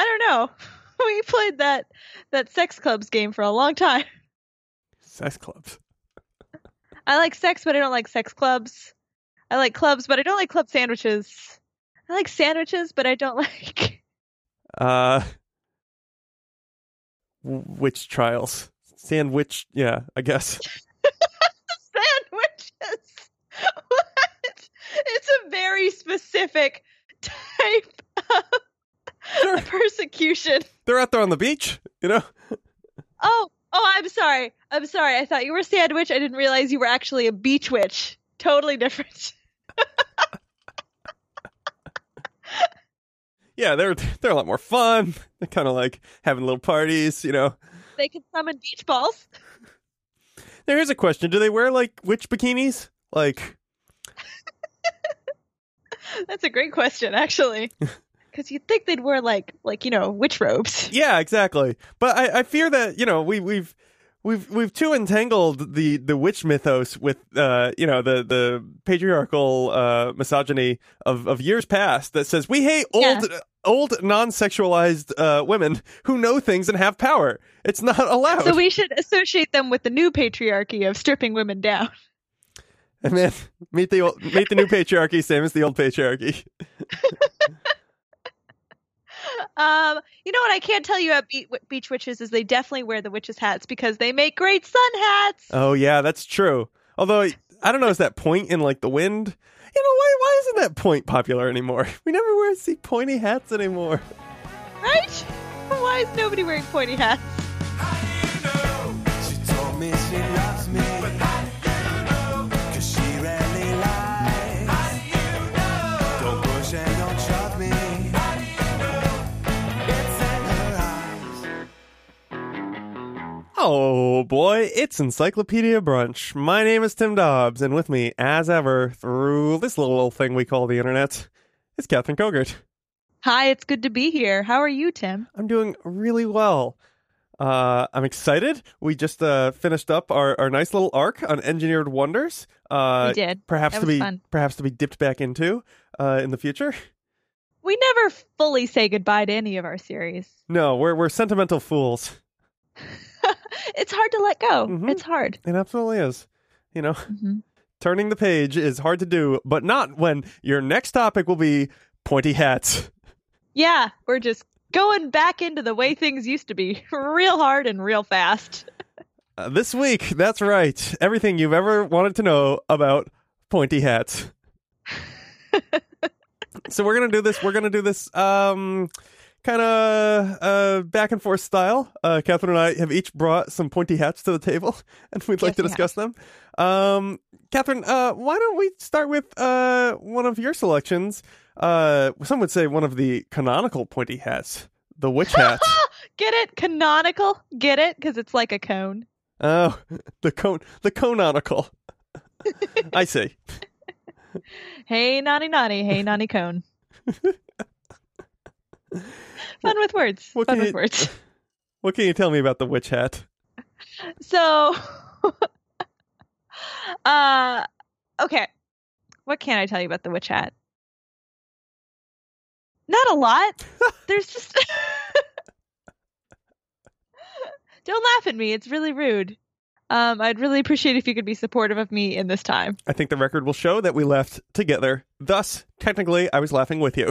I don't know. We played that that sex clubs game for a long time. Sex clubs. I like sex, but I don't like sex clubs. I like clubs, but I don't like club sandwiches. I like sandwiches, but I don't like. Uh, witch trials. Sandwich. Yeah, I guess. sandwiches. What? It's a very specific type of Sure. persecution. They're out there on the beach. You know. Oh, oh, I'm sorry. I'm sorry. I thought you were a sandwich. I didn't realize you were actually a beach witch. Totally different. Yeah, they're they're a lot more fun. They're kind of like having little parties. You know. They can summon beach balls. There is a question: Do they wear like witch bikinis? Like, That's a great question, actually. Because you'd think they'd wear like, like you know, witch robes. yeah, exactly. But I, I fear that you know we we've we've we've too entangled the the witch mythos with uh you know the the patriarchal uh misogyny of of years past that says we hate old. Old non-sexualized uh, women who know things and have power. It's not allowed. So we should associate them with the new patriarchy of stripping women down. And then meet the old, meet the new patriarchy, same as the old patriarchy. Um, you know what I can't tell you about be- beach witches is they definitely wear the witches' hats because they make great sun hats. Oh yeah, that's true. Although I don't know, is that point in like the wind? You know why? Why isn't that point popular anymore? We never wear see pointy hats anymore. Right? Why is nobody wearing pointy hats? Oh boy, it's Encyclopedia Brunch. My name is Tim Dobbs, and with me, as ever, through this little thing we call the internet, is Catherine Kogert. Hi, it's good to be here. How are you, Tim? I'm doing really well. Uh, I'm excited. We just uh, finished up our, our nice little arc on engineered wonders. Uh, we did. perhaps That to was be fun. perhaps to be dipped back into uh, in the future. We never fully say goodbye to any of our series. No, we're we're sentimental fools. it's hard to let go. Mhm. It's hard. It absolutely is. You know, hmm turning the page is hard to do, but not when your next topic will be pointy hats. Yeah, we're just going back into the way things used to be, real hard and real fast. Uh, this week, that's right. Everything you've ever wanted to know about pointy hats. so we're gonna do this. We're gonna do this. Um, kind of uh back and forth style. Uh, Catherine and I have each brought some pointy hats to the table, and we'd like Yes, to discuss them. Um, Catherine, uh, why don't we start with uh one of your selections? Uh, some would say one of the canonical pointy hats, the witch hat. Get it? Canonical? Get it? Because it's like a cone. Oh, the cone, the canonical. I see. Hey, naughty, naughty. Hey, naughty cone. Fun with words. What Fun can with you- words. What can you tell me about the witch hat? So, uh, okay. What can I tell you about the witch hat? Not a lot. There's just. Don't laugh at me. It's really rude. Um, I'd really appreciate if you could be supportive of me in this time. I think the record will show that we left together. Thus, technically, I was laughing with you.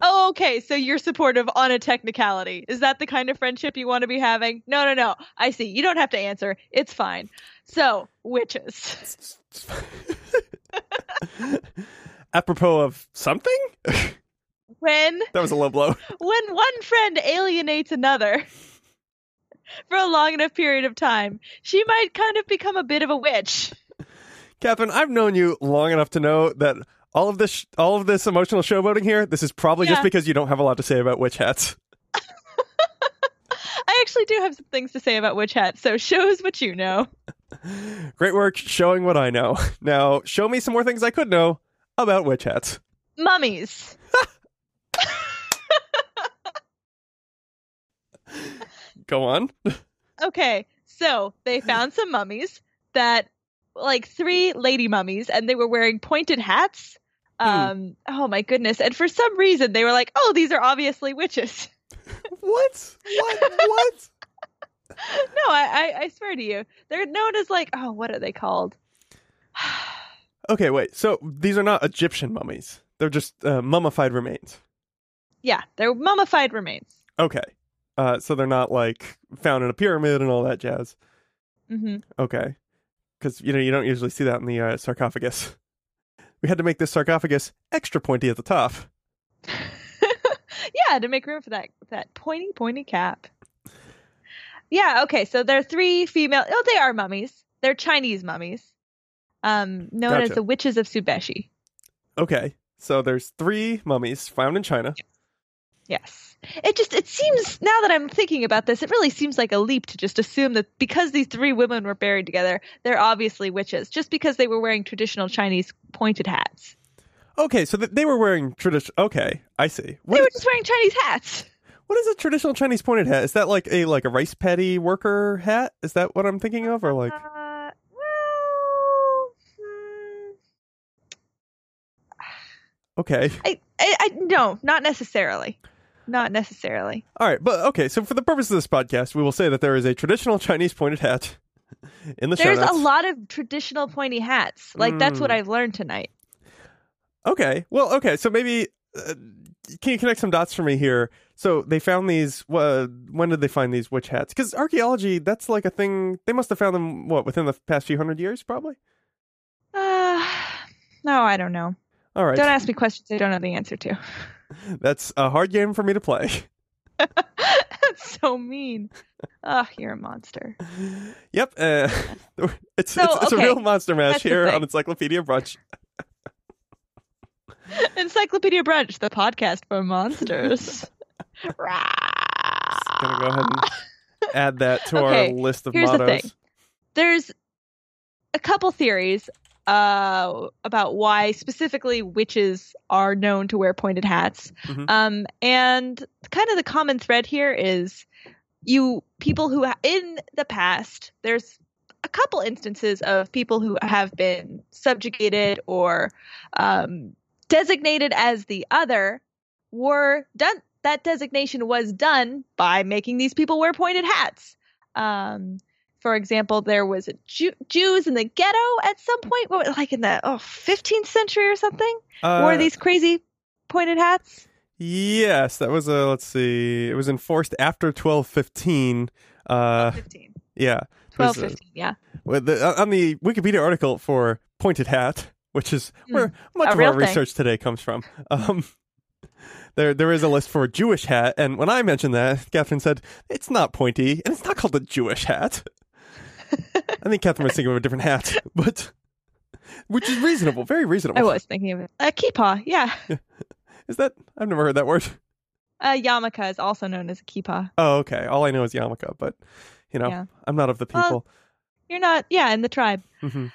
Oh, okay. So you're supportive on a technicality. Is that the kind of friendship you want to be having? No, no, no. I see. You don't have to answer. It's fine. So, witches. Apropos of something? When that was a low blow. when one friend alienates another for a long enough period of time, she might kind of become a bit of a witch. Catherine, I've known you long enough to know that all of this, all of this emotional showboating here, this is probably just because you don't have a lot to say about witch hats. I actually do have some things to say about witch hats, so shows what you know. Great work showing what I know. Now, show me some more things I could know about witch hats. Mummies. Go on. Okay, so they found some mummies that, like three lady mummies, and they were wearing pointed hats. Um, oh my goodness! And for some reason, they were like, "Oh, these are obviously witches." What? What? What? No, I, I I swear to you, they're known as like oh, what are they called? Okay, wait. So these are not Egyptian mummies. They're just uh, mummified remains. yeah, they're mummified remains. Okay. Uh, so they're not like found in a pyramid and all that jazz. hmm Okay. Because you know you don't usually see that in the uh, sarcophagus. We had to make this sarcophagus extra pointy at the top. yeah, to make room for that that pointy pointy cap. Yeah, okay. So there are three female. Oh, they are mummies. They're Chinese mummies, um, known as the witches of Subeshi. Okay. So there's three mummies found in China. Yes. It just it seems now that I'm thinking about this, it really seems like a leap to just assume that because these three women were buried together, they're obviously witches, just because they were wearing traditional Chinese pointed hats. Okay, so th- they were wearing traditional Okay, I see. What they were is, just wearing Chinese hats. what is a traditional Chinese pointed hat? Is that like a like a rice paddy worker hat? Is that what I'm thinking of, or like? Uh, well, hmm, Okay, I, I, I no, not necessarily, not necessarily. all right, but okay. So for the purpose of this podcast, we will say that there is a traditional Chinese pointed hat in the show There's a lot of traditional pointy hats. Like that's what Mm. I've learned tonight. Okay. Well, okay. So maybe uh, can you connect some dots for me here? So they found these. Uh, when did they find these witch hats? Because archaeology, that's like a thing. They must have found them what within the past few hundred years, probably. Uh, no, I don't know. All right. Don't ask me questions I don't know the answer to. That's a hard game for me to play. That's so mean. Ugh, you're a monster. yep. Uh, it's, So, it's it's a real monster mash that's here on Encyclopedia Brunch. Encyclopedia Brunch, the podcast for monsters. Rah. Gonna go ahead and add that to Okay, our list of here's the mottos. thing. There's a couple theories uh, about why specifically witches are known to wear pointed hats. Mhm. Um, and kind of the common thread here is you people who ha- in the past there's a couple instances of people who have been subjugated or um, designated as the other were done that designation was done by making these people wear pointed hats um, for example there was a Jew- jews in the ghetto at some point what, like in the oh, 15th century or something Uh, wore these crazy pointed hats Yes, that was a. Let's see. It was enforced after twelve fifteen. Uh, 15 yeah. It 12 was, uh, 15 yeah the, uh, on the Wikipedia article for pointed hat, which is where much. Of our thing. research today comes from. Um, there, there is a list for a Jewish hat, and when I mentioned that, Catherine said it's not pointy, and it's not called a Jewish hat. I think Catherine was thinking of a different hat, but which is reasonable, very reasonable. I was thinking of it. A kippah, yeah. Is that? I've never heard that word. A yarmulke is also known as a kippah. Oh, okay. All I know is yarmulke, but you know, Yeah. I'm not of the Well, people. You're not, yeah, in the tribe. Mhm.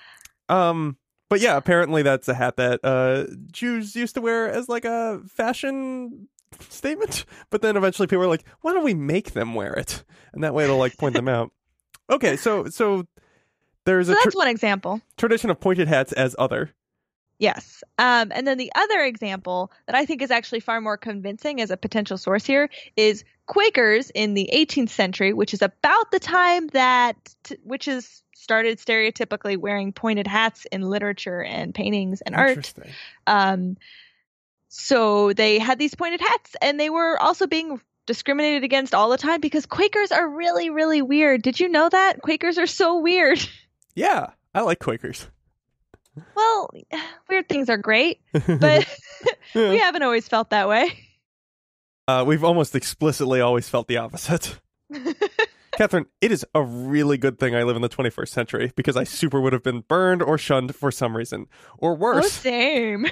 Um, but yeah, apparently that's a hat that uh Jews used to wear as like a fashion statement. But then eventually people were like, "Why don't we make them wear it?" And that way it'll like point them out. Okay, so so there's So a that's tr- one example. tradition of pointed hats as other. Yes. Um, and then the other example that I think is actually far more convincing as a potential source here is Quakers in the 18th century, which is about the time that t- witches started stereotypically wearing pointed hats in literature and paintings and art. Interesting. Um, so they had these pointed hats, and they were also being discriminated against all the time because Quakers are really, really weird. Did you know that Quakers are so weird? Yeah, I like Quakers. Well, weird things are great, but we haven't always felt that way. uh, we've almost explicitly always felt the opposite. Catherine, it is a really good thing I live in the 21st century because I super would have been burned or shunned for some reason. Or Oh, worse, same.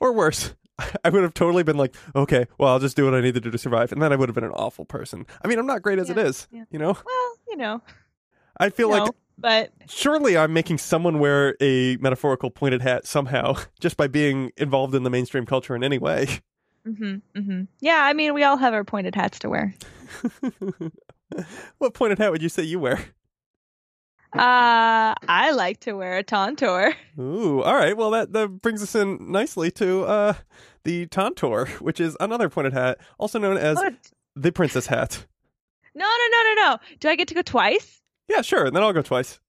or worse, I would have totally been like, okay, well, I'll just do what I need to do to survive. And then I would have been an awful person. I mean, I'm not great as it Yeah, is, yeah. you know? Well, you know, I feel like but surely I'm making someone wear a metaphorical pointed hat somehow just by being involved in the mainstream culture in any way. Mm-hmm, mm-hmm. yeah, I mean, we all have our pointed hats to wear. what pointed hat would you say you wear? Uh, I like to wear a tantour. Ooh, all right. Well, that, that brings us in nicely to uh, the Tantour, which is another pointed hat, also known as What? the princess hat. No, no, no, no, no. Do I get to go twice? Yeah, sure. And Then I'll go twice.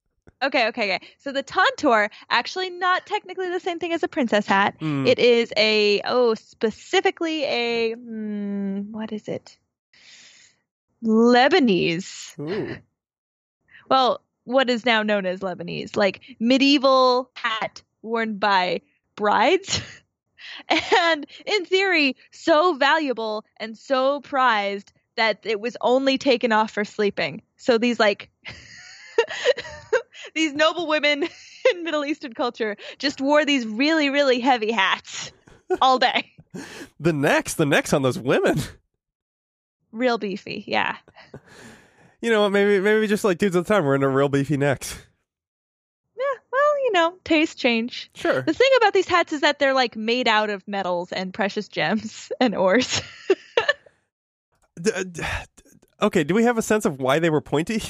Okay, okay, okay. So the Tantour, actually not technically the same thing as a princess hat. Hmm. It is a oh, specifically a hmm, what is it? Lebanese. Ooh. Well, what is now known as Lebanese, like medieval hat worn by brides. and in theory, so valuable and so prized that it was only taken off for sleeping. So these like these noble women in Middle Eastern culture just wore these really, really heavy hats all day. The necks, the necks on those women. Real beefy, yeah. You know what? Maybe maybe just like dudes of the time were into real beefy necks. Yeah, well, you know, taste change. Sure. The thing about these hats is that they're like made out of metals and precious gems and ores. D- d- okay, do we have a sense of why they were pointy?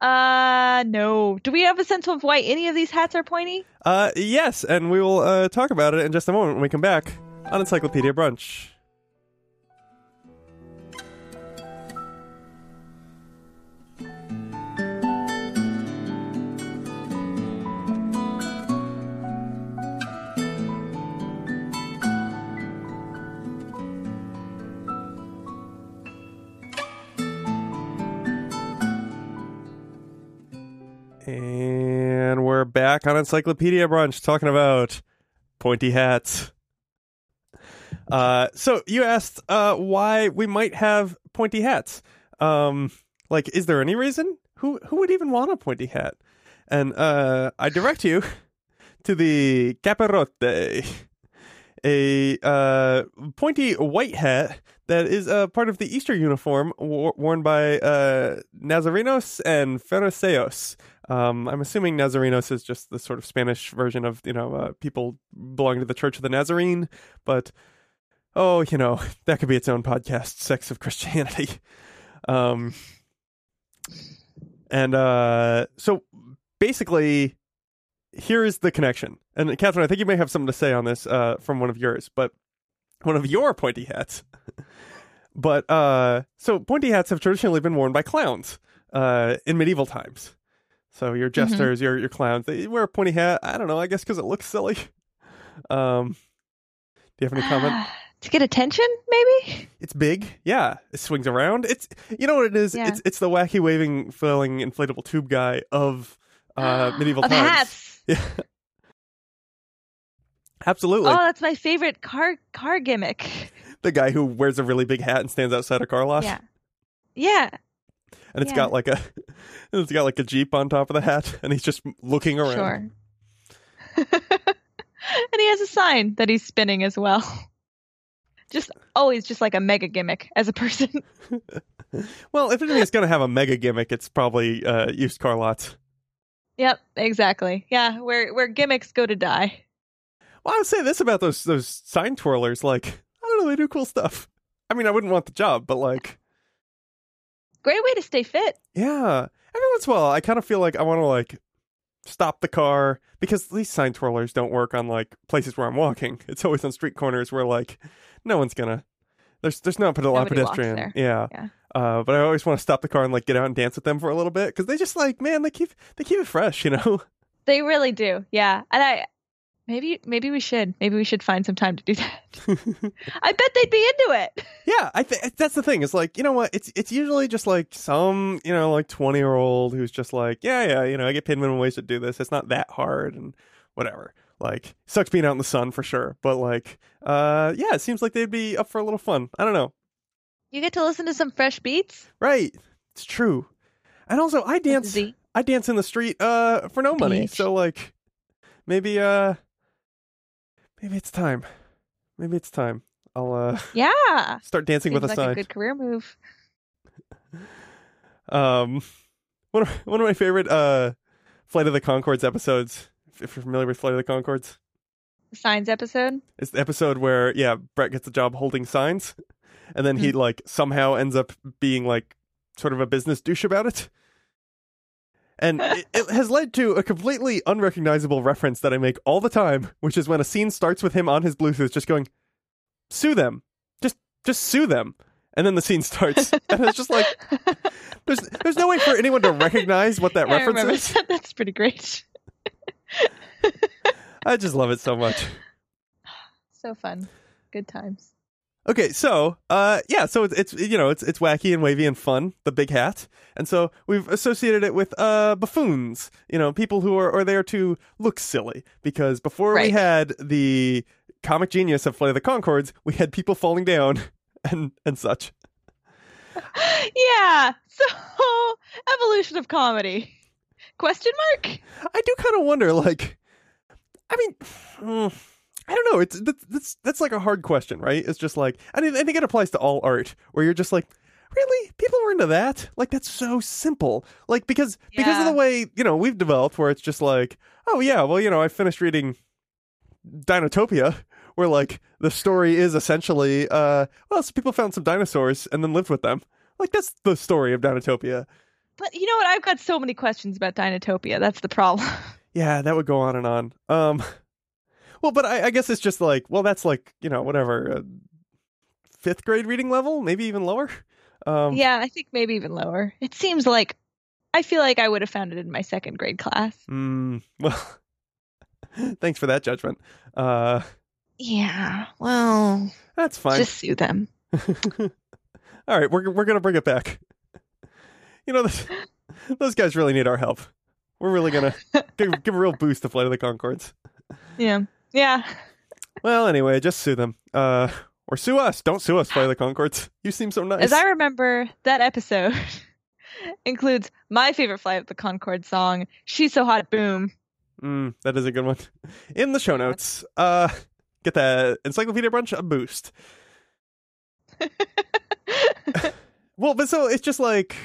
uh, no. Do we have a sense of why any of these hats are pointy? Uh, yes, and we will uh, talk about it in just a moment when we come back on Encyclopedia Brunch. We're back on Encyclopedia Brunch talking about pointy hats. Uh, so you asked uh, why we might have pointy hats. Um, like, is there any reason? Who who would even want a pointy hat? And uh, I direct you to the capirote, a uh, pointy white hat that is uh, part of the Easter uniform wo- worn by uh, Nazarenos and Phariseos. Um, I'm assuming Nazarenos is just the sort of Spanish version of you know uh, people belonging to the Church of the Nazarene, but oh, you know that could be its own podcast, "Sex of Christianity." Um, and uh, so basically, here is the connection. And Catherine, I think you may have something to say on this uh, from one of yours, but one of your pointy hats. but uh, so pointy hats have traditionally been worn by clowns uh, in medieval times. So your jesters, your your clowns, they wear a pointy hat. I don't know. I guess because it looks silly. Um, do you have any comment? to get attention, maybe? It's big, yeah. It swings around. It's you know what it is. Yeah. It's it's the wacky waving, flailing inflatable tube guy of uh, medieval of times. hats. Yeah, absolutely. Oh, that's my favorite car car gimmick. the guy who wears a really big hat and stands outside a car lot. Yeah. Yeah. And it's yeah. got like a it's got like a jeep on top of the hat, and he's just looking around. Sure. and he has a sign that he's spinning as well. Just always just like a mega gimmick as a person. Well, if anything's going to have a mega gimmick, it's probably uh, used car lots. yep, exactly. Yeah, where where gimmicks go to die. Well, I would say this about those those sign twirlers. Like, I don't know, they do cool stuff. I mean, I wouldn't want the job, but like, Great way to stay fit. yeah. Every once in a while, I kind of feel like I want to like stop the car because these sign twirlers don't work on like places where I'm walking. It's always on street corners where like no one's gonna. There's there's not a lot of pedestrian. Yeah. Yeah. Uh, but I always want to stop the car and like get out and dance with them for a little bit because they just like man they keep they keep it fresh, you know. They really do. Yeah. And I maybe maybe we should. Maybe we should find some time to do that. I bet they'd be into it. Yeah, I think that's the thing. It's like you know what? It's it's usually just like some you know like twenty year old who's just like yeah yeah you know I get paid minimum wage to do this. It's not that hard and whatever. Like sucks being out in the sun for sure, but like uh yeah, it seems like they'd be up for a little fun. I don't know. You get to listen to some fresh beats. Right? It's true. And also I dance. I dance in the street uh for no money. So like maybe uh maybe it's time. Maybe it's time. I'll uh Yeah. start dancing Seems with a like sign. a good career move. Um, one of, one of my favorite uh, Flight of the Conchords episodes. If, you're familiar with Flight of the Conchords, the Signs episode. It's the episode where yeah Brett gets a job holding signs, and then he like somehow ends up being like sort of a business douche about it. And it, it has led to a completely unrecognizable reference that I make all the time, which is when a scene starts with him on his Bluetooth just going, "Sue them, just just sue them," and then the scene starts, and it's just like there's there's no way for anyone to recognize what that I reference remember is. That's pretty great. I just love it so much. So fun. Good times. Okay, so uh, yeah, so it's, it's you know it's it's wacky and wavy and fun, the big hat, and so we've associated it with uh buffoons, you know, people who are, are there to look silly. Because before we had the comic genius of Flight of the Conchords, we had people falling down and and such. Yeah. So evolution of comedy. Question mark? I do kind of wonder, like, I mean, mm, I don't know. It's that's, that's that's like a hard question, right? It's just like I mean, I think it applies to all art, where you're just like, really, people were into that? Like, that's so simple. Like because because of the way you know we've developed, where it's just like, oh yeah, well you know, I finished reading Dinotopia. Where like the story is essentially, uh, well, so people found some dinosaurs and then lived with them. Like that's the story of Dinotopia. But you know what? I've got so many questions about Dinotopia. That's the problem. Yeah, that would go on and on. Um, well, but I, I guess it's just like, well, that's like you know whatever, uh, fifth grade reading level, maybe even lower. Um, yeah, I think maybe even lower. It seems like I feel like I would have found it in my second grade class. mm, well, thanks for that judgment. Uh, Yeah. Well, that's fine. just sue them. All right, we're we're gonna bring it back. You know, this, those guys really need our help. We're really gonna give, give a real boost to Flight of the Conchords. Yeah. Yeah. Well, anyway, just sue them. Uh, or sue us. Don't sue us, Flight of the Conchords. You seem so nice. As I remember, that episode includes my favorite Flight of the Conchord song, She's So Hot Boom. Mm, that is a good one. In the show notes, uh, get the Encyclopedia Brunch a boost. Well, but so it's just like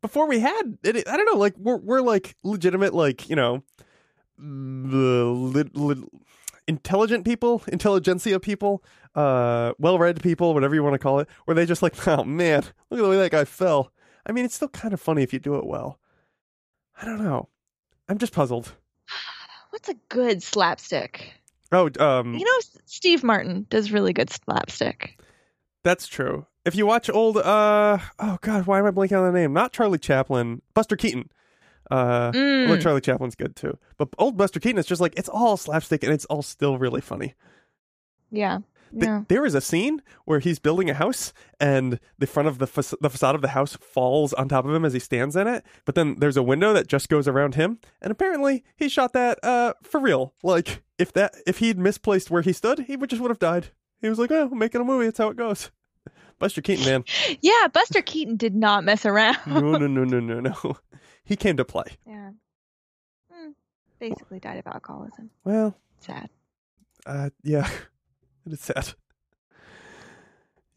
before we had it. I don't know. Like we're we're like legitimate, like you know, the li- li- intelligent people, intelligentsia people, uh, well-read people, whatever you want to call it. Where they just like, oh man, look at the way that guy fell. I mean, it's still kind of funny if you do it well. I don't know. I'm just puzzled. What's a good slapstick? Oh, um, You know, Steve Martin does really good slapstick. That's true. If you watch old, uh, oh god, why am I blanking on the name? Not Charlie Chaplin, Buster Keaton. Uh, Mm. Charlie Chaplin's good too, but old Buster Keaton is just like it's all slapstick and it's all still really funny. Yeah. Th- Yeah. there is a scene where he's building a house and the front of the fa- the facade of the house falls on top of him as he stands in it. But then there's a window that just goes around him, and apparently he shot that uh for real. Like if that if he'd misplaced where he stood, he would just would have died. He was like, "Oh, I'm making a movie. That's how it goes." Buster Keaton, man. Yeah, Buster Keaton did not mess around. no, no, no, no, no, no. He came to play. Yeah. Hmm. Basically died of alcoholism. Well, Sad. uh, yeah, it is sad.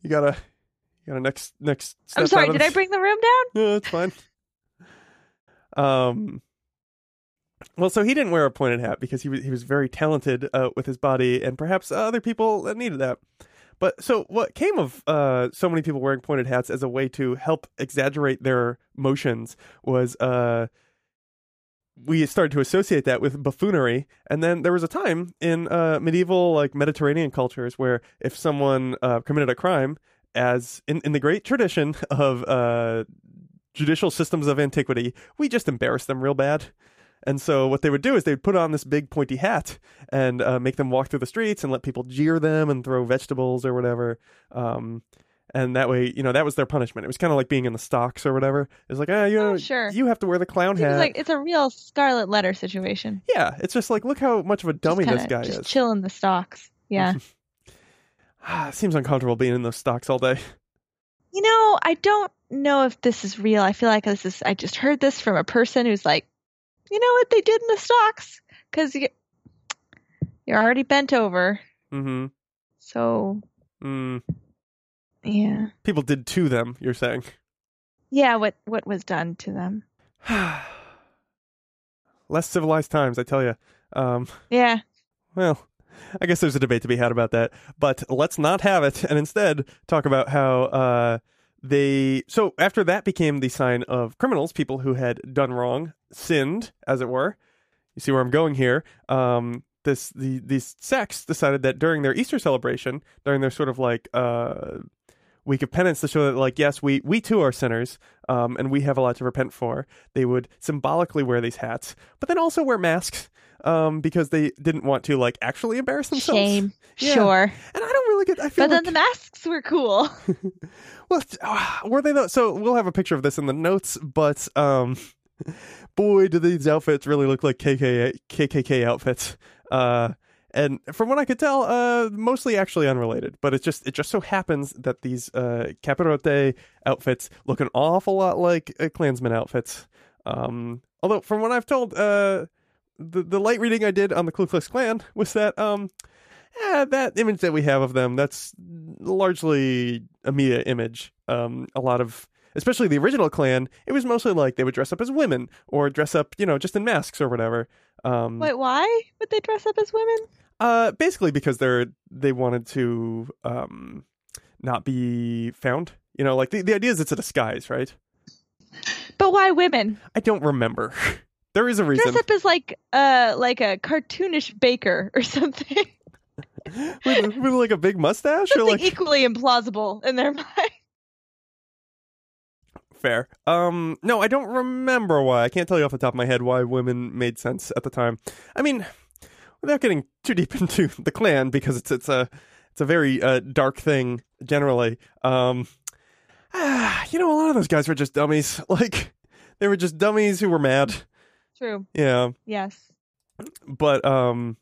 You gotta, you gotta next next. I'm sorry, did I bring the room down? No, it's fine. Um. Well, so he didn't wear a pointed hat because he was he was very talented uh, with his body, and perhaps other people needed that. But so what came of uh, so many people wearing pointed hats as a way to help exaggerate their motions was uh, we started to associate that with buffoonery, and then there was a time in uh, medieval like Mediterranean cultures where if someone uh, committed a crime, as in, in the great tradition of uh, judicial systems of antiquity, we just embarrassed them real bad. And so what they would do is they'd put on this big pointy hat and uh, make them walk through the streets and let people jeer them and throw vegetables or whatever. Um, and that way, you know, that was their punishment. It was kind of like being in the stocks or whatever. It's like, ah, you know, Oh, sure. you have to wear the clown Seems hat. like it's a real Scarlet Letter situation. yeah, it's just like, look how much of a dummy this kinda, guy just is. chill in the stocks. Yeah. Ah, seems uncomfortable being in those stocks all day. you know, I don't know if this is real. I feel like this is. I just heard this from a person who's like, you know what they did in the stocks because you, you're already bent over. Mm-hmm. So Mm. yeah, People did to them. You're saying. yeah. What what was done to them? Less civilized times, I tell you. Um, Yeah. well, I guess there's a debate to be had about that, but let's not have it and instead talk about how uh, they. So after that became the sign of criminals, people who had done wrong, sinned, as it were. You see where I'm going here. Um, this the these sects decided that during their Easter celebration, during their sort of like uh, week of penance to show that like yes we we too are sinners um and we have a lot to repent for they would symbolically wear these hats but then also wear masks um because they didn't want to like actually embarrass themselves Shame. Yeah. Sure. and i don't really get i feel But then like, the masks were cool. well ah, were they though so we'll have a picture of this in the notes but um boy do these outfits really look like KKK, kkk outfits uh and from what I could tell, uh, mostly actually unrelated. But it just it just so happens that these uh, Capirote outfits look an awful lot like uh, Klansman outfits. Um, although from what I've told, uh, the the light reading I did on the Ku Klux Klan was that um, eh, that image that we have of them that's largely a media image. Um, a lot of especially the original Klan, it was mostly like they would dress up as women or dress up, you know, just in masks or whatever. Um, Wait, why would they dress up as women? uh, basically because they're they wanted to um not be found. You know, like the, the idea is it's a disguise, right? But why women? I don't remember. there is a reason. Dress up as like uh like a cartoonish baker or something. With, with like a big mustache or like equally implausible in their mind. fair. Um no, I don't remember why. I can't tell you off the top of my head why women made sense at the time. I mean, without getting too deep into the Klan because it's it's a it's a very uh, dark thing generally. Um ah, you know a lot of those guys were just dummies. Like they were just dummies who were mad. True. Yeah. Yes. but um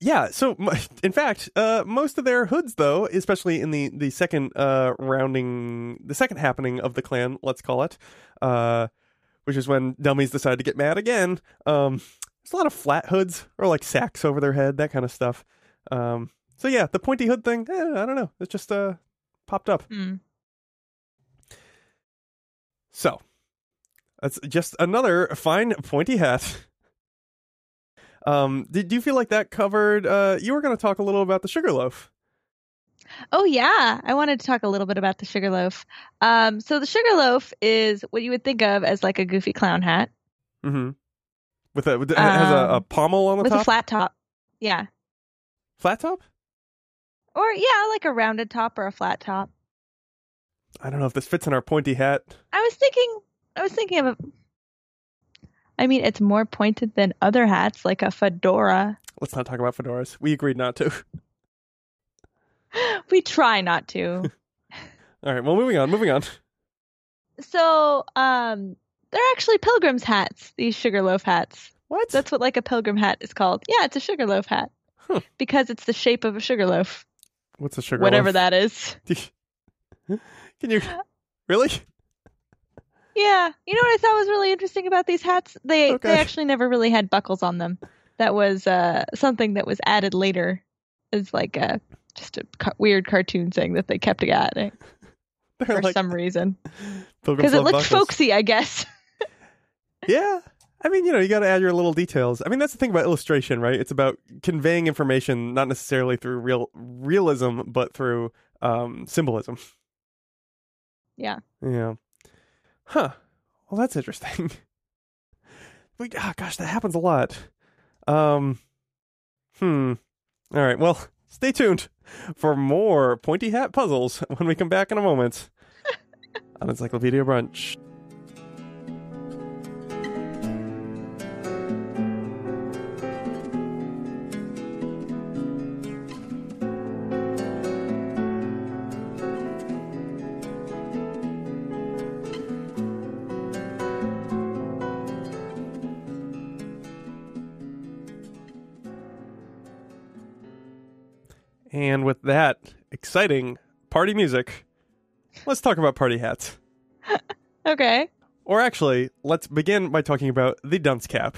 yeah so in fact uh most of their hoods though especially in the the second uh rounding the second happening of the Klan let's call it uh which is when dummies decide to get mad again um there's a lot of flat hoods or like sacks over their head that kind of stuff um so yeah the pointy hood thing eh, i don't know it just uh popped up Hmm. so that's just another fine pointy hat. Um, did do you feel like that covered? Uh, you were going to talk a little about the sugarloaf. Oh yeah, I wanted to talk a little bit about the sugarloaf. Um, so the sugarloaf is what you would think of as like a goofy clown hat Mm-hmm. With a with, it has a, a Um, pommel on the with top, a flat top. Yeah, flat top. or yeah, like a rounded top or a flat top. I don't know if this fits in our pointy hat. I was thinking, I was thinking of a. I mean, it's more pointed than other hats, like a fedora. Let's not talk about fedoras. We agreed not to. We try not to. All right. Well, moving on. Moving on. so, um, they're actually pilgrims' hats. These sugarloaf hats. What? That's what like a pilgrim hat is called. Yeah, it's a sugarloaf hat Huh. because it's the shape of a sugarloaf, What's a sugar? whatever that is. Can you really? Yeah, you know what I thought was really interesting about these hats? They Okay. they actually never really had buckles on them. That was uh, something that was added later, as like a just a ca- weird cartoon thing that they kept adding for like some reason because it looked buckles. folksy, I guess. Yeah. I mean, you know, you got to add your little details. I mean, that's the thing about illustration, right? It's about conveying information not necessarily through real realism, but through um, symbolism. Yeah. Yeah. Huh. Well, that's interesting. we, oh, gosh, that happens a lot. Um. Hmm. All right. Well, stay tuned for more pointy hat puzzles when we come back in a moment on Encyclopedia Brunch. Exciting party music, let's talk about party hats. Okay. Or actually, let's begin by talking about the dunce cap.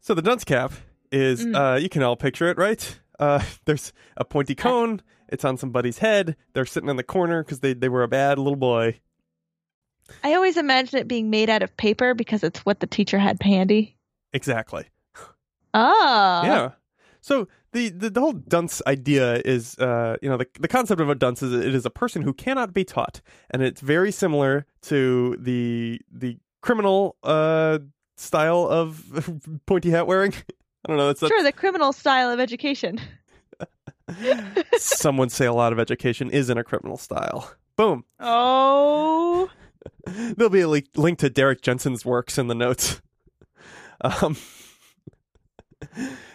So the dunce cap is Mm. uh you can all picture it, right? Uh there's a pointy cone, it's on somebody's head, they're sitting in the corner cuz they they were a bad little boy. I always imagine it being made out of paper because it's what the teacher had handy. Exactly. Oh. yeah. So the, the the whole dunce idea is uh you know the the concept of a dunce is it is a person who cannot be taught and it's very similar to the the criminal uh style of pointy hat wearing. I don't know. It's Sure, the criminal style of education. Some would say a lot of education is in a criminal style. Boom. Oh. There'll be a li- link to Derrick Jensen's works in the notes. Um,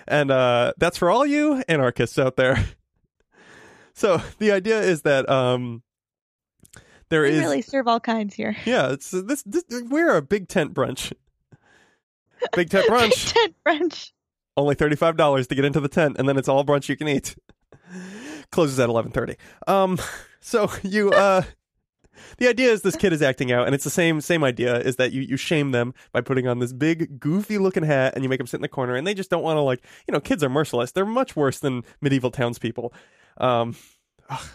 and uh, that's for all you anarchists out there. So the idea is that um, there We is really serve all kinds here. yeah, it's this, this we're a big tent brunch. Big tent brunch. big Tent brunch. Only thirty five dollars to get into the tent, and then it's all brunch you can eat. Closes at eleven thirty. Um, so you uh, the idea is this kid is acting out, and it's the same same idea is that you you shame them by putting on this big goofy looking hat, and you make them sit in the corner, and they just don't want to like you know kids are merciless. They're much worse than medieval townspeople. Um,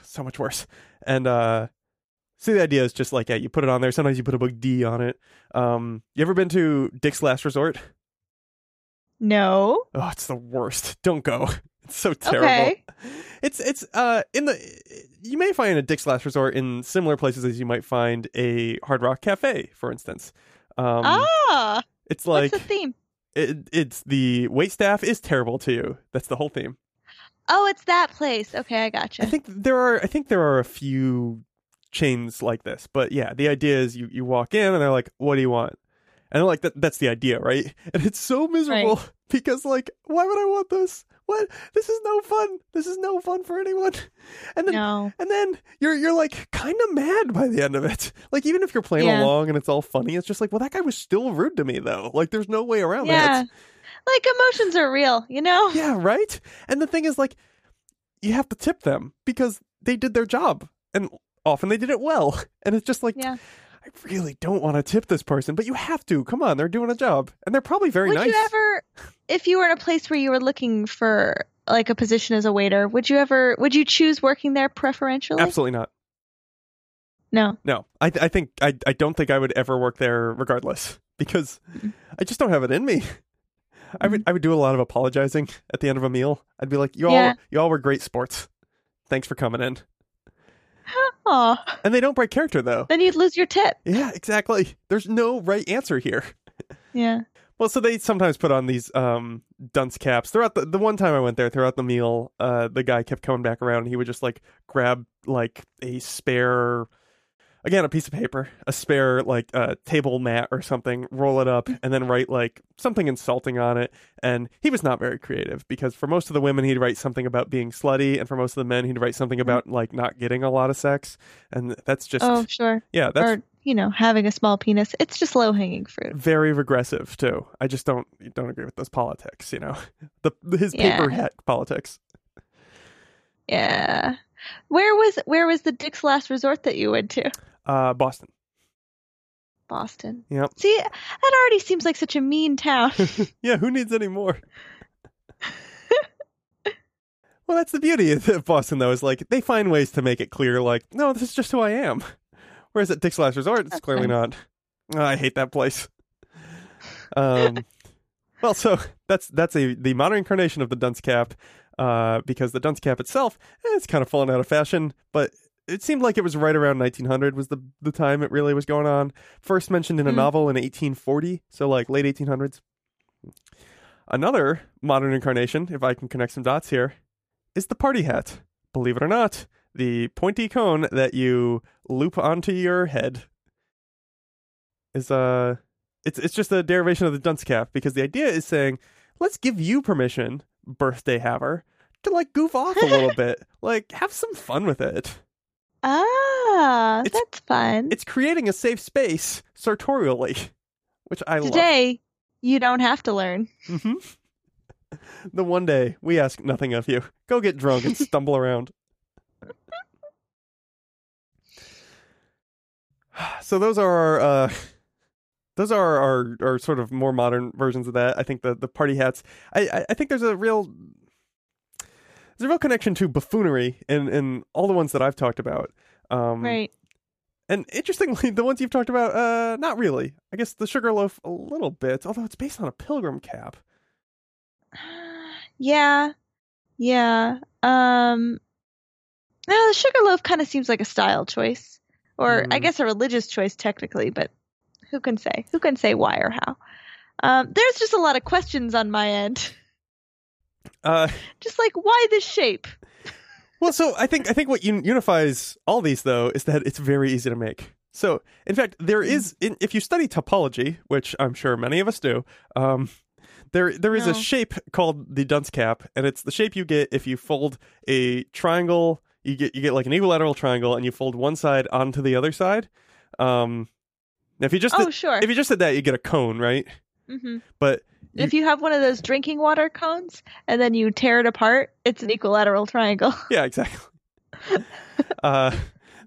so much worse. And uh, see the idea is just like yeah, you put it on there. Sometimes you put a big D on it. Um, you ever been to Dick's Last Resort? No. Oh, it's the worst. Don't go. It's so terrible. Okay. It's it's uh in the you may find a Dick's Last Resort in similar places as you might find a Hard Rock Cafe, for instance. Um, ah. it's like what's the theme? it, it's the wait staff is terrible to you. That's the whole theme. Oh, it's that place. Okay, I gotcha. I think there are I think there are a few chains like this, but yeah, the idea is you you walk in and they're like, "What do you want?" And they're like, that, "That's the idea, right?" And it's so miserable because like, why would I want this? What? This is no fun. This is no fun for anyone. And then no. and then you're you're like kind of mad by the end of it. Like even if you're playing Yeah. along and it's all funny, it's just like, well, that guy was still rude to me though. Like there's no way around Yeah. that. Like emotions are real, you know? Yeah, right. And the thing is, like, you have to tip them because they did their job, and often they did it well. And it's just like, Yeah. I really don't want to tip this person, but you have to. Come on, they're doing a job, and they're probably very would nice. Would you ever if you were in a place where you were looking for like a position as a waiter, would you ever would you choose working there preferentially? Absolutely not. No. No, I, I think I, I don't think I would ever work there regardless because Mm-mm. I just don't have it in me. I would mm-hmm. I would do a lot of apologizing at the end of a meal. I'd be like, you all Yeah. you all were great sports. Thanks for coming in. Oh, And they don't break character though. then you'd lose your tip. Yeah, exactly. There's no right answer here. Yeah. Well, so they sometimes put on these um dunce caps. Throughout the the one time I went there, throughout the meal, uh the guy kept coming back around and he would just like grab like a spare again, a piece of paper, a spare like uh table mat or something, roll it up and then write like something insulting on it. And he was not very creative because for most of the women he'd write something about being slutty and for most of the men he'd write something about like not getting a lot of sex. And that's just Oh, sure. yeah, that's or you know, having a small penis. It's just low hanging fruit. very regressive too. I just don't don't agree with those politics. You know, the his Yeah. paper hat politics. Yeah. Where was where was the Dick's last resort that you went to? Uh, Boston. Boston. Yep. See, that already seems like such a mean town. yeah, who needs any more? well, that's the beauty of Boston, though, is like they find ways to make it clear, like, no, this is just who I am. Whereas at Dick's Last Resort, it's clearly not. Oh, I hate that place. Um, well, so that's that's a the modern incarnation of the dunce cap, uh, because the dunce cap itself, eh, it's kind of fallen out of fashion, but it seemed like it was right around 1900 was the the time it really was going on. First mentioned in a Hmm. novel in 1840, so like late 1800s. Another modern incarnation, if I can connect some dots here, is the party hat. Believe it or not, the pointy cone that you loop onto your head is uh it's it's just a derivation of the dunce cap because the idea is saying, let's give you permission, birthday haver, to like goof off a little bit. Like have some fun with it. Ah, It's- that's fun. It's creating a safe space sartorially, which I love. Today, you don't have to learn. hmm The one day we ask nothing of you. Go get drunk and stumble around. So those are our uh those are our, our sort of more modern versions of that. I think the, the party hats I, I, I think there's a real there's a real connection to buffoonery in, in all the ones that I've talked about. Um right. and interestingly, the ones you've talked about, uh, not really. I guess the sugar loaf a little bit, although it's based on a pilgrim cap. Yeah. Yeah. Um no, the sugar loaf kind of seems like a style choice. Or I Mm. guess a religious choice technically, but who can say? Who can say why or how? Um there's just a lot of questions on my end. Uh, Just like why this shape? well, so I think I think what un- unifies all these though is that it's very easy to make. So, in fact, there is in, if you study topology, which I'm sure many of us do, um, there there is a shape called the dunce cap, and it's the shape you get if you fold a triangle. You get you get like an equilateral triangle, and you fold one side onto the other side. Um, now if you just Oh, did, sure. if you just did that, you get a cone, right? Hmm But you- If you have one of those drinking water cones and then you tear it apart, it's an equilateral triangle. Yeah, exactly. uh,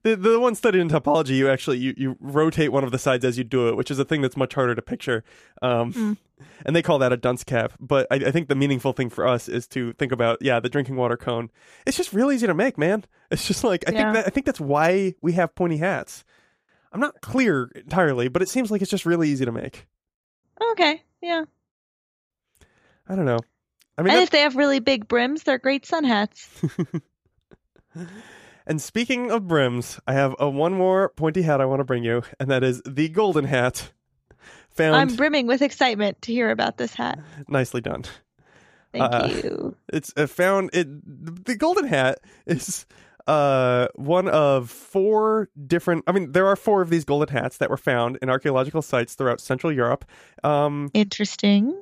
the the one studied in topology, you actually you, you rotate one of the sides as you do it, which is a thing that's much harder to picture. Um, Mm. And they call that a dunce cap. But I, I think the meaningful thing for us is to think about yeah the drinking water cone. It's just real easy to make, man. It's just like I Yeah. think that I think that's why we have pointy hats. I'm not clear entirely, but it seems like it's just really easy to make. Okay, yeah. I don't know. I mean, and that's- if they have really big brims, they're great sun hats. And speaking of brims, I have a one more pointy hat I want to bring you, and that is the golden hat. Found I'm brimming with excitement to hear about this hat. nicely done. Thank Uh, you. It's uh, found it. The golden hat is uh one of four different. I mean, there are four of these golden hats that were found in archaeological sites throughout Central Europe. Um, Interesting.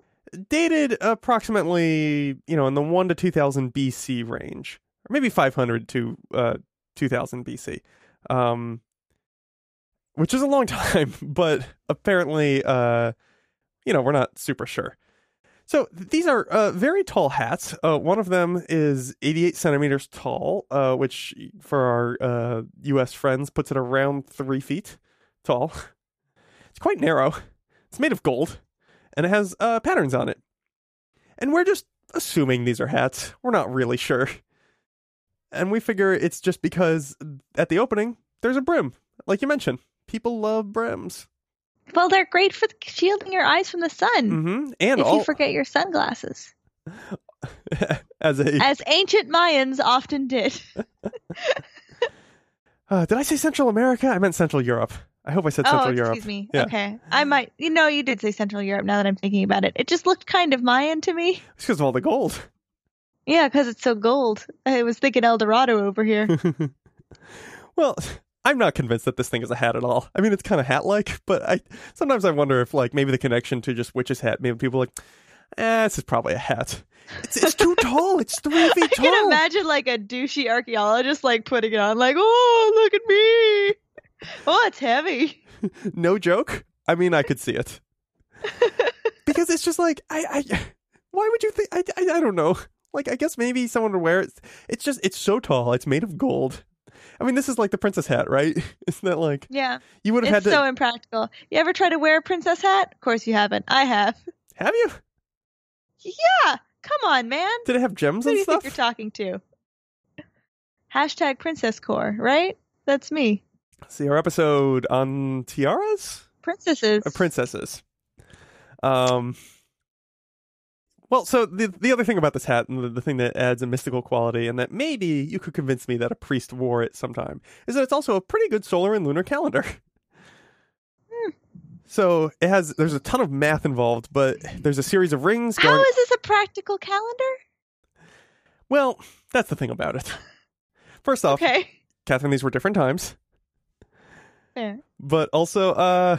dated approximately, you know, in the one to two thousand BC range, or maybe five hundred to uh two thousand BC. Um, which is a long time, but apparently, uh, you know, we're not super sure. So these are uh, very tall hats. Uh, one of them is 88 centimeters tall, uh, which for our uh, U.S. friends puts it around three feet tall. It's quite narrow. It's made of gold, and it has uh, patterns on it. And we're just assuming these are hats. We're not really sure. And we figure it's just because at the opening there's a brim, like you mentioned. People love brims. Well, they're great for shielding your eyes from the sun. hmm And if all you forget your sunglasses, as a as ancient Mayans often did. uh, did I say Central America? I meant Central Europe. I hope I said Central oh, excuse Europe. Excuse me. Yeah. Okay, I might. You know, you did say Central Europe. Now that I'm thinking about it, it just looked kind of Mayan to me. It's because of all the gold. Yeah, because it's so gold. I was thinking El Dorado over here. well, I'm not convinced that this thing is a hat at all. I mean, it's kind of hat-like, but I sometimes I wonder if like maybe the connection to just witch's hat. Maybe people are like, eh, this is probably a hat. It's, it's too tall. It's three feet I tall. I can imagine like a douchey archaeologist like putting it on, like, oh, look at me. Oh, it's heavy. no joke. I mean, I could see it because it's just like I, I why would you think? I, I, I don't know. Like, I guess maybe someone would wear it. It's just it's so tall. It's made of gold. I mean, this is like the princess hat, right? Isn't that like Yeah, you would have had to so impractical. You ever try to wear a princess hat? Of course you haven't. I have. have you? Yeah, come on, man. Did it have gems Who do and you stuff? think you're talking to? Hashtag princess core, right? That's me. See our episode on tiaras, Princesses. or princesses. Um. Well, so the the other thing about this hat, and the, the thing that adds a mystical quality, and that maybe you could convince me that a priest wore it sometime, is that it's also a pretty good solar and lunar calendar. Hmm. So it has there's a ton of math involved, but there's a series of rings How going. is this a practical calendar? well, that's the thing about it. First off, Okay. Catherine, these were different times. Fair. but also uh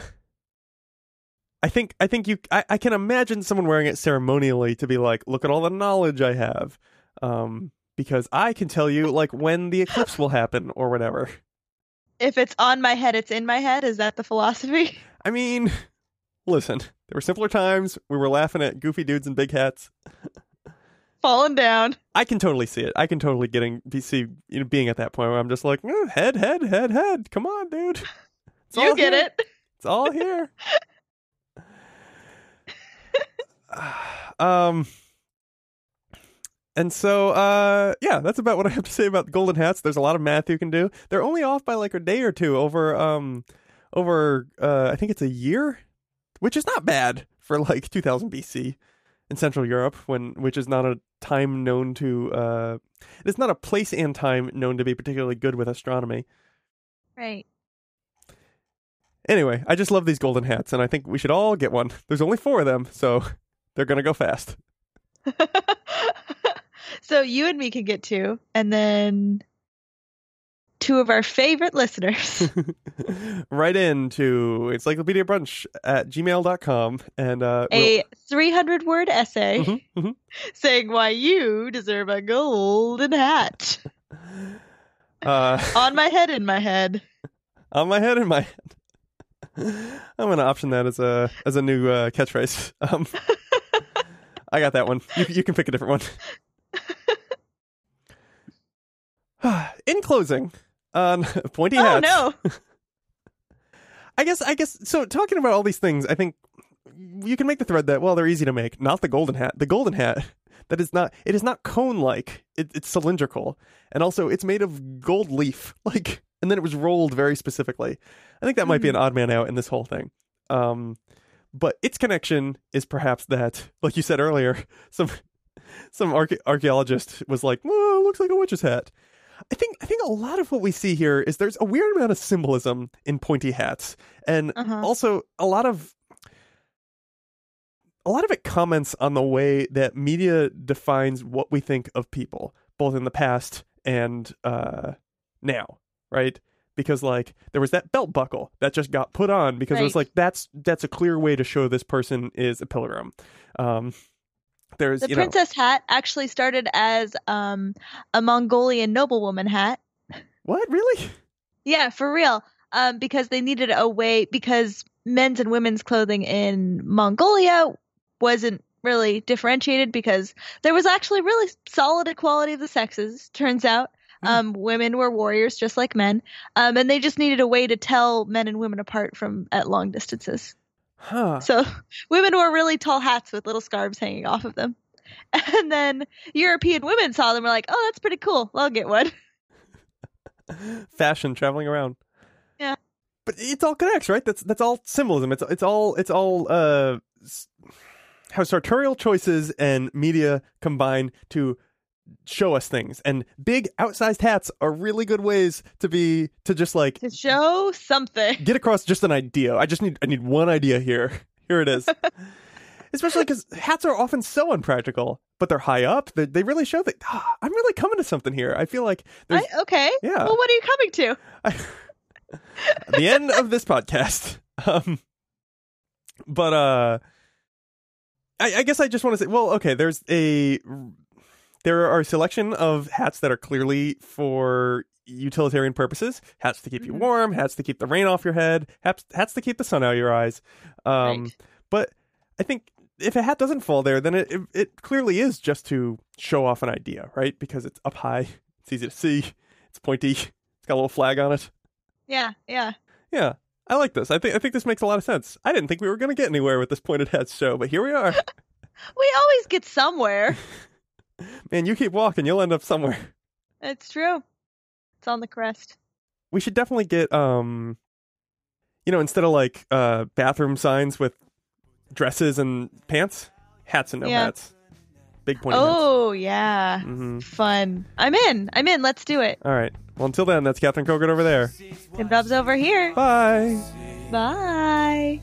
I think I think you I, I can imagine someone wearing it ceremonially to be like, look at all the knowledge I have. Um because I can tell you like when the eclipse will happen or whatever. If it's on my head, it's in my head. Is that the philosophy? I mean, listen, there were simpler times. We were laughing at goofy dudes in big hats. Falling down. I can totally see it. I can totally getting be see you know being at that point where I'm just like, eh, head, head, head, head. Come on, dude. It's you get here. it. It's all here. um and so uh yeah, that's about what I have to say about golden hats. There's a lot of math you can do. They're only off by like a day or two over um over uh I think it's a year, which is not bad for like 2000 BC in Central Europe when which is not a time known to uh it's not a place and time known to be particularly good with astronomy. Right. Anyway, I just love these golden hats, and I think we should all get one. There's only four of them, so they're gonna go fast. So you and me can get two, and then two of our favorite listeners. Write in to encyclopedia brunch at gmail.com and uh, we'll- a 300 word essay Mhm, mhm. saying why you deserve a golden hat uh, on my head in my head. on my head in my head. I'm gonna option that as a as a new uh, catchphrase. Um, I got that one. You, you can pick a different one. in closing, on pointy Oh hats. no. I guess I guess so talking about all these things, I think you can make the thread that well they're easy to make. Not the golden hat. The golden hat that is not it is not cone like. It, it's cylindrical. And also it's made of gold leaf. Like and then it was rolled very specifically. I think that might be an odd man out in this whole thing. Um but its connection is perhaps that like you said earlier, some some arche- archaeologist was like, "Well, it looks like a witch's hat." I think I think a lot of what we see here is there's a weird amount of symbolism in pointy hats, and Uh-huh. also a lot of a lot of it comments on the way that media defines what we think of people, both in the past and uh, now, right? Because like there was that belt buckle that just got put on because it was like that's that's a clear way to show this person is a pilgrim. Um, there's The you know princess hat actually started as um, a Mongolian noblewoman hat. what really Yeah, for real. Um, because they needed a way because men's and women's clothing in Mongolia wasn't really differentiated because there was actually really solid equality of the sexes. Turns out. Um, women were warriors just like men, um, and they just needed a way to tell men and women apart from at long distances. huh So women wore really tall hats with little scarves hanging off of them. And then European women saw them and were like, oh, that's pretty cool. I'll get one. fashion traveling around. Yeah. But it's all connects, right? That's that's all symbolism. It's it's all it's all uh how sartorial choices and media combine to show us things. And big outsized hats are really good ways to be to just like To show something. get across just an idea. I just need I need one idea here. Here it is. Especially because hats are often so unpractical, but they're high up. They, they really show that "Ah, I'm really coming to something here. I feel like there's I, okay. Yeah. Well, what are you coming to? the end of this podcast. Um, but uh, I, I guess I just want to say, well, okay, there's a there are a selection of hats that are clearly for utilitarian purposes. Hats to keep you Mhm. warm, hats to keep the rain off your head, hats hats to keep the sun out of your eyes. Um, Right. but I think if a hat doesn't fall there, then it, it it clearly is just to show off an idea, right? Because it's up high, it's easy to see, it's pointy, it's got a little flag on it. Yeah, yeah. Yeah, I like this. I think I think this makes a lot of sense. I didn't think we were going to get anywhere with this pointed hats show, but here we are. We always get somewhere. Man, you keep walking, you'll end up somewhere. it's true. It's on the crest. We should definitely get um, you know, instead of like uh bathroom signs with dresses and pants, hats and no Yeah. hats. Big pointy hats. Oh, yeah. hmm Fun. I'm in. I'm in. Let's do it. All right. Well, until then, that's Catherine Kogert over there. And Bub's over here. Bye. Bye.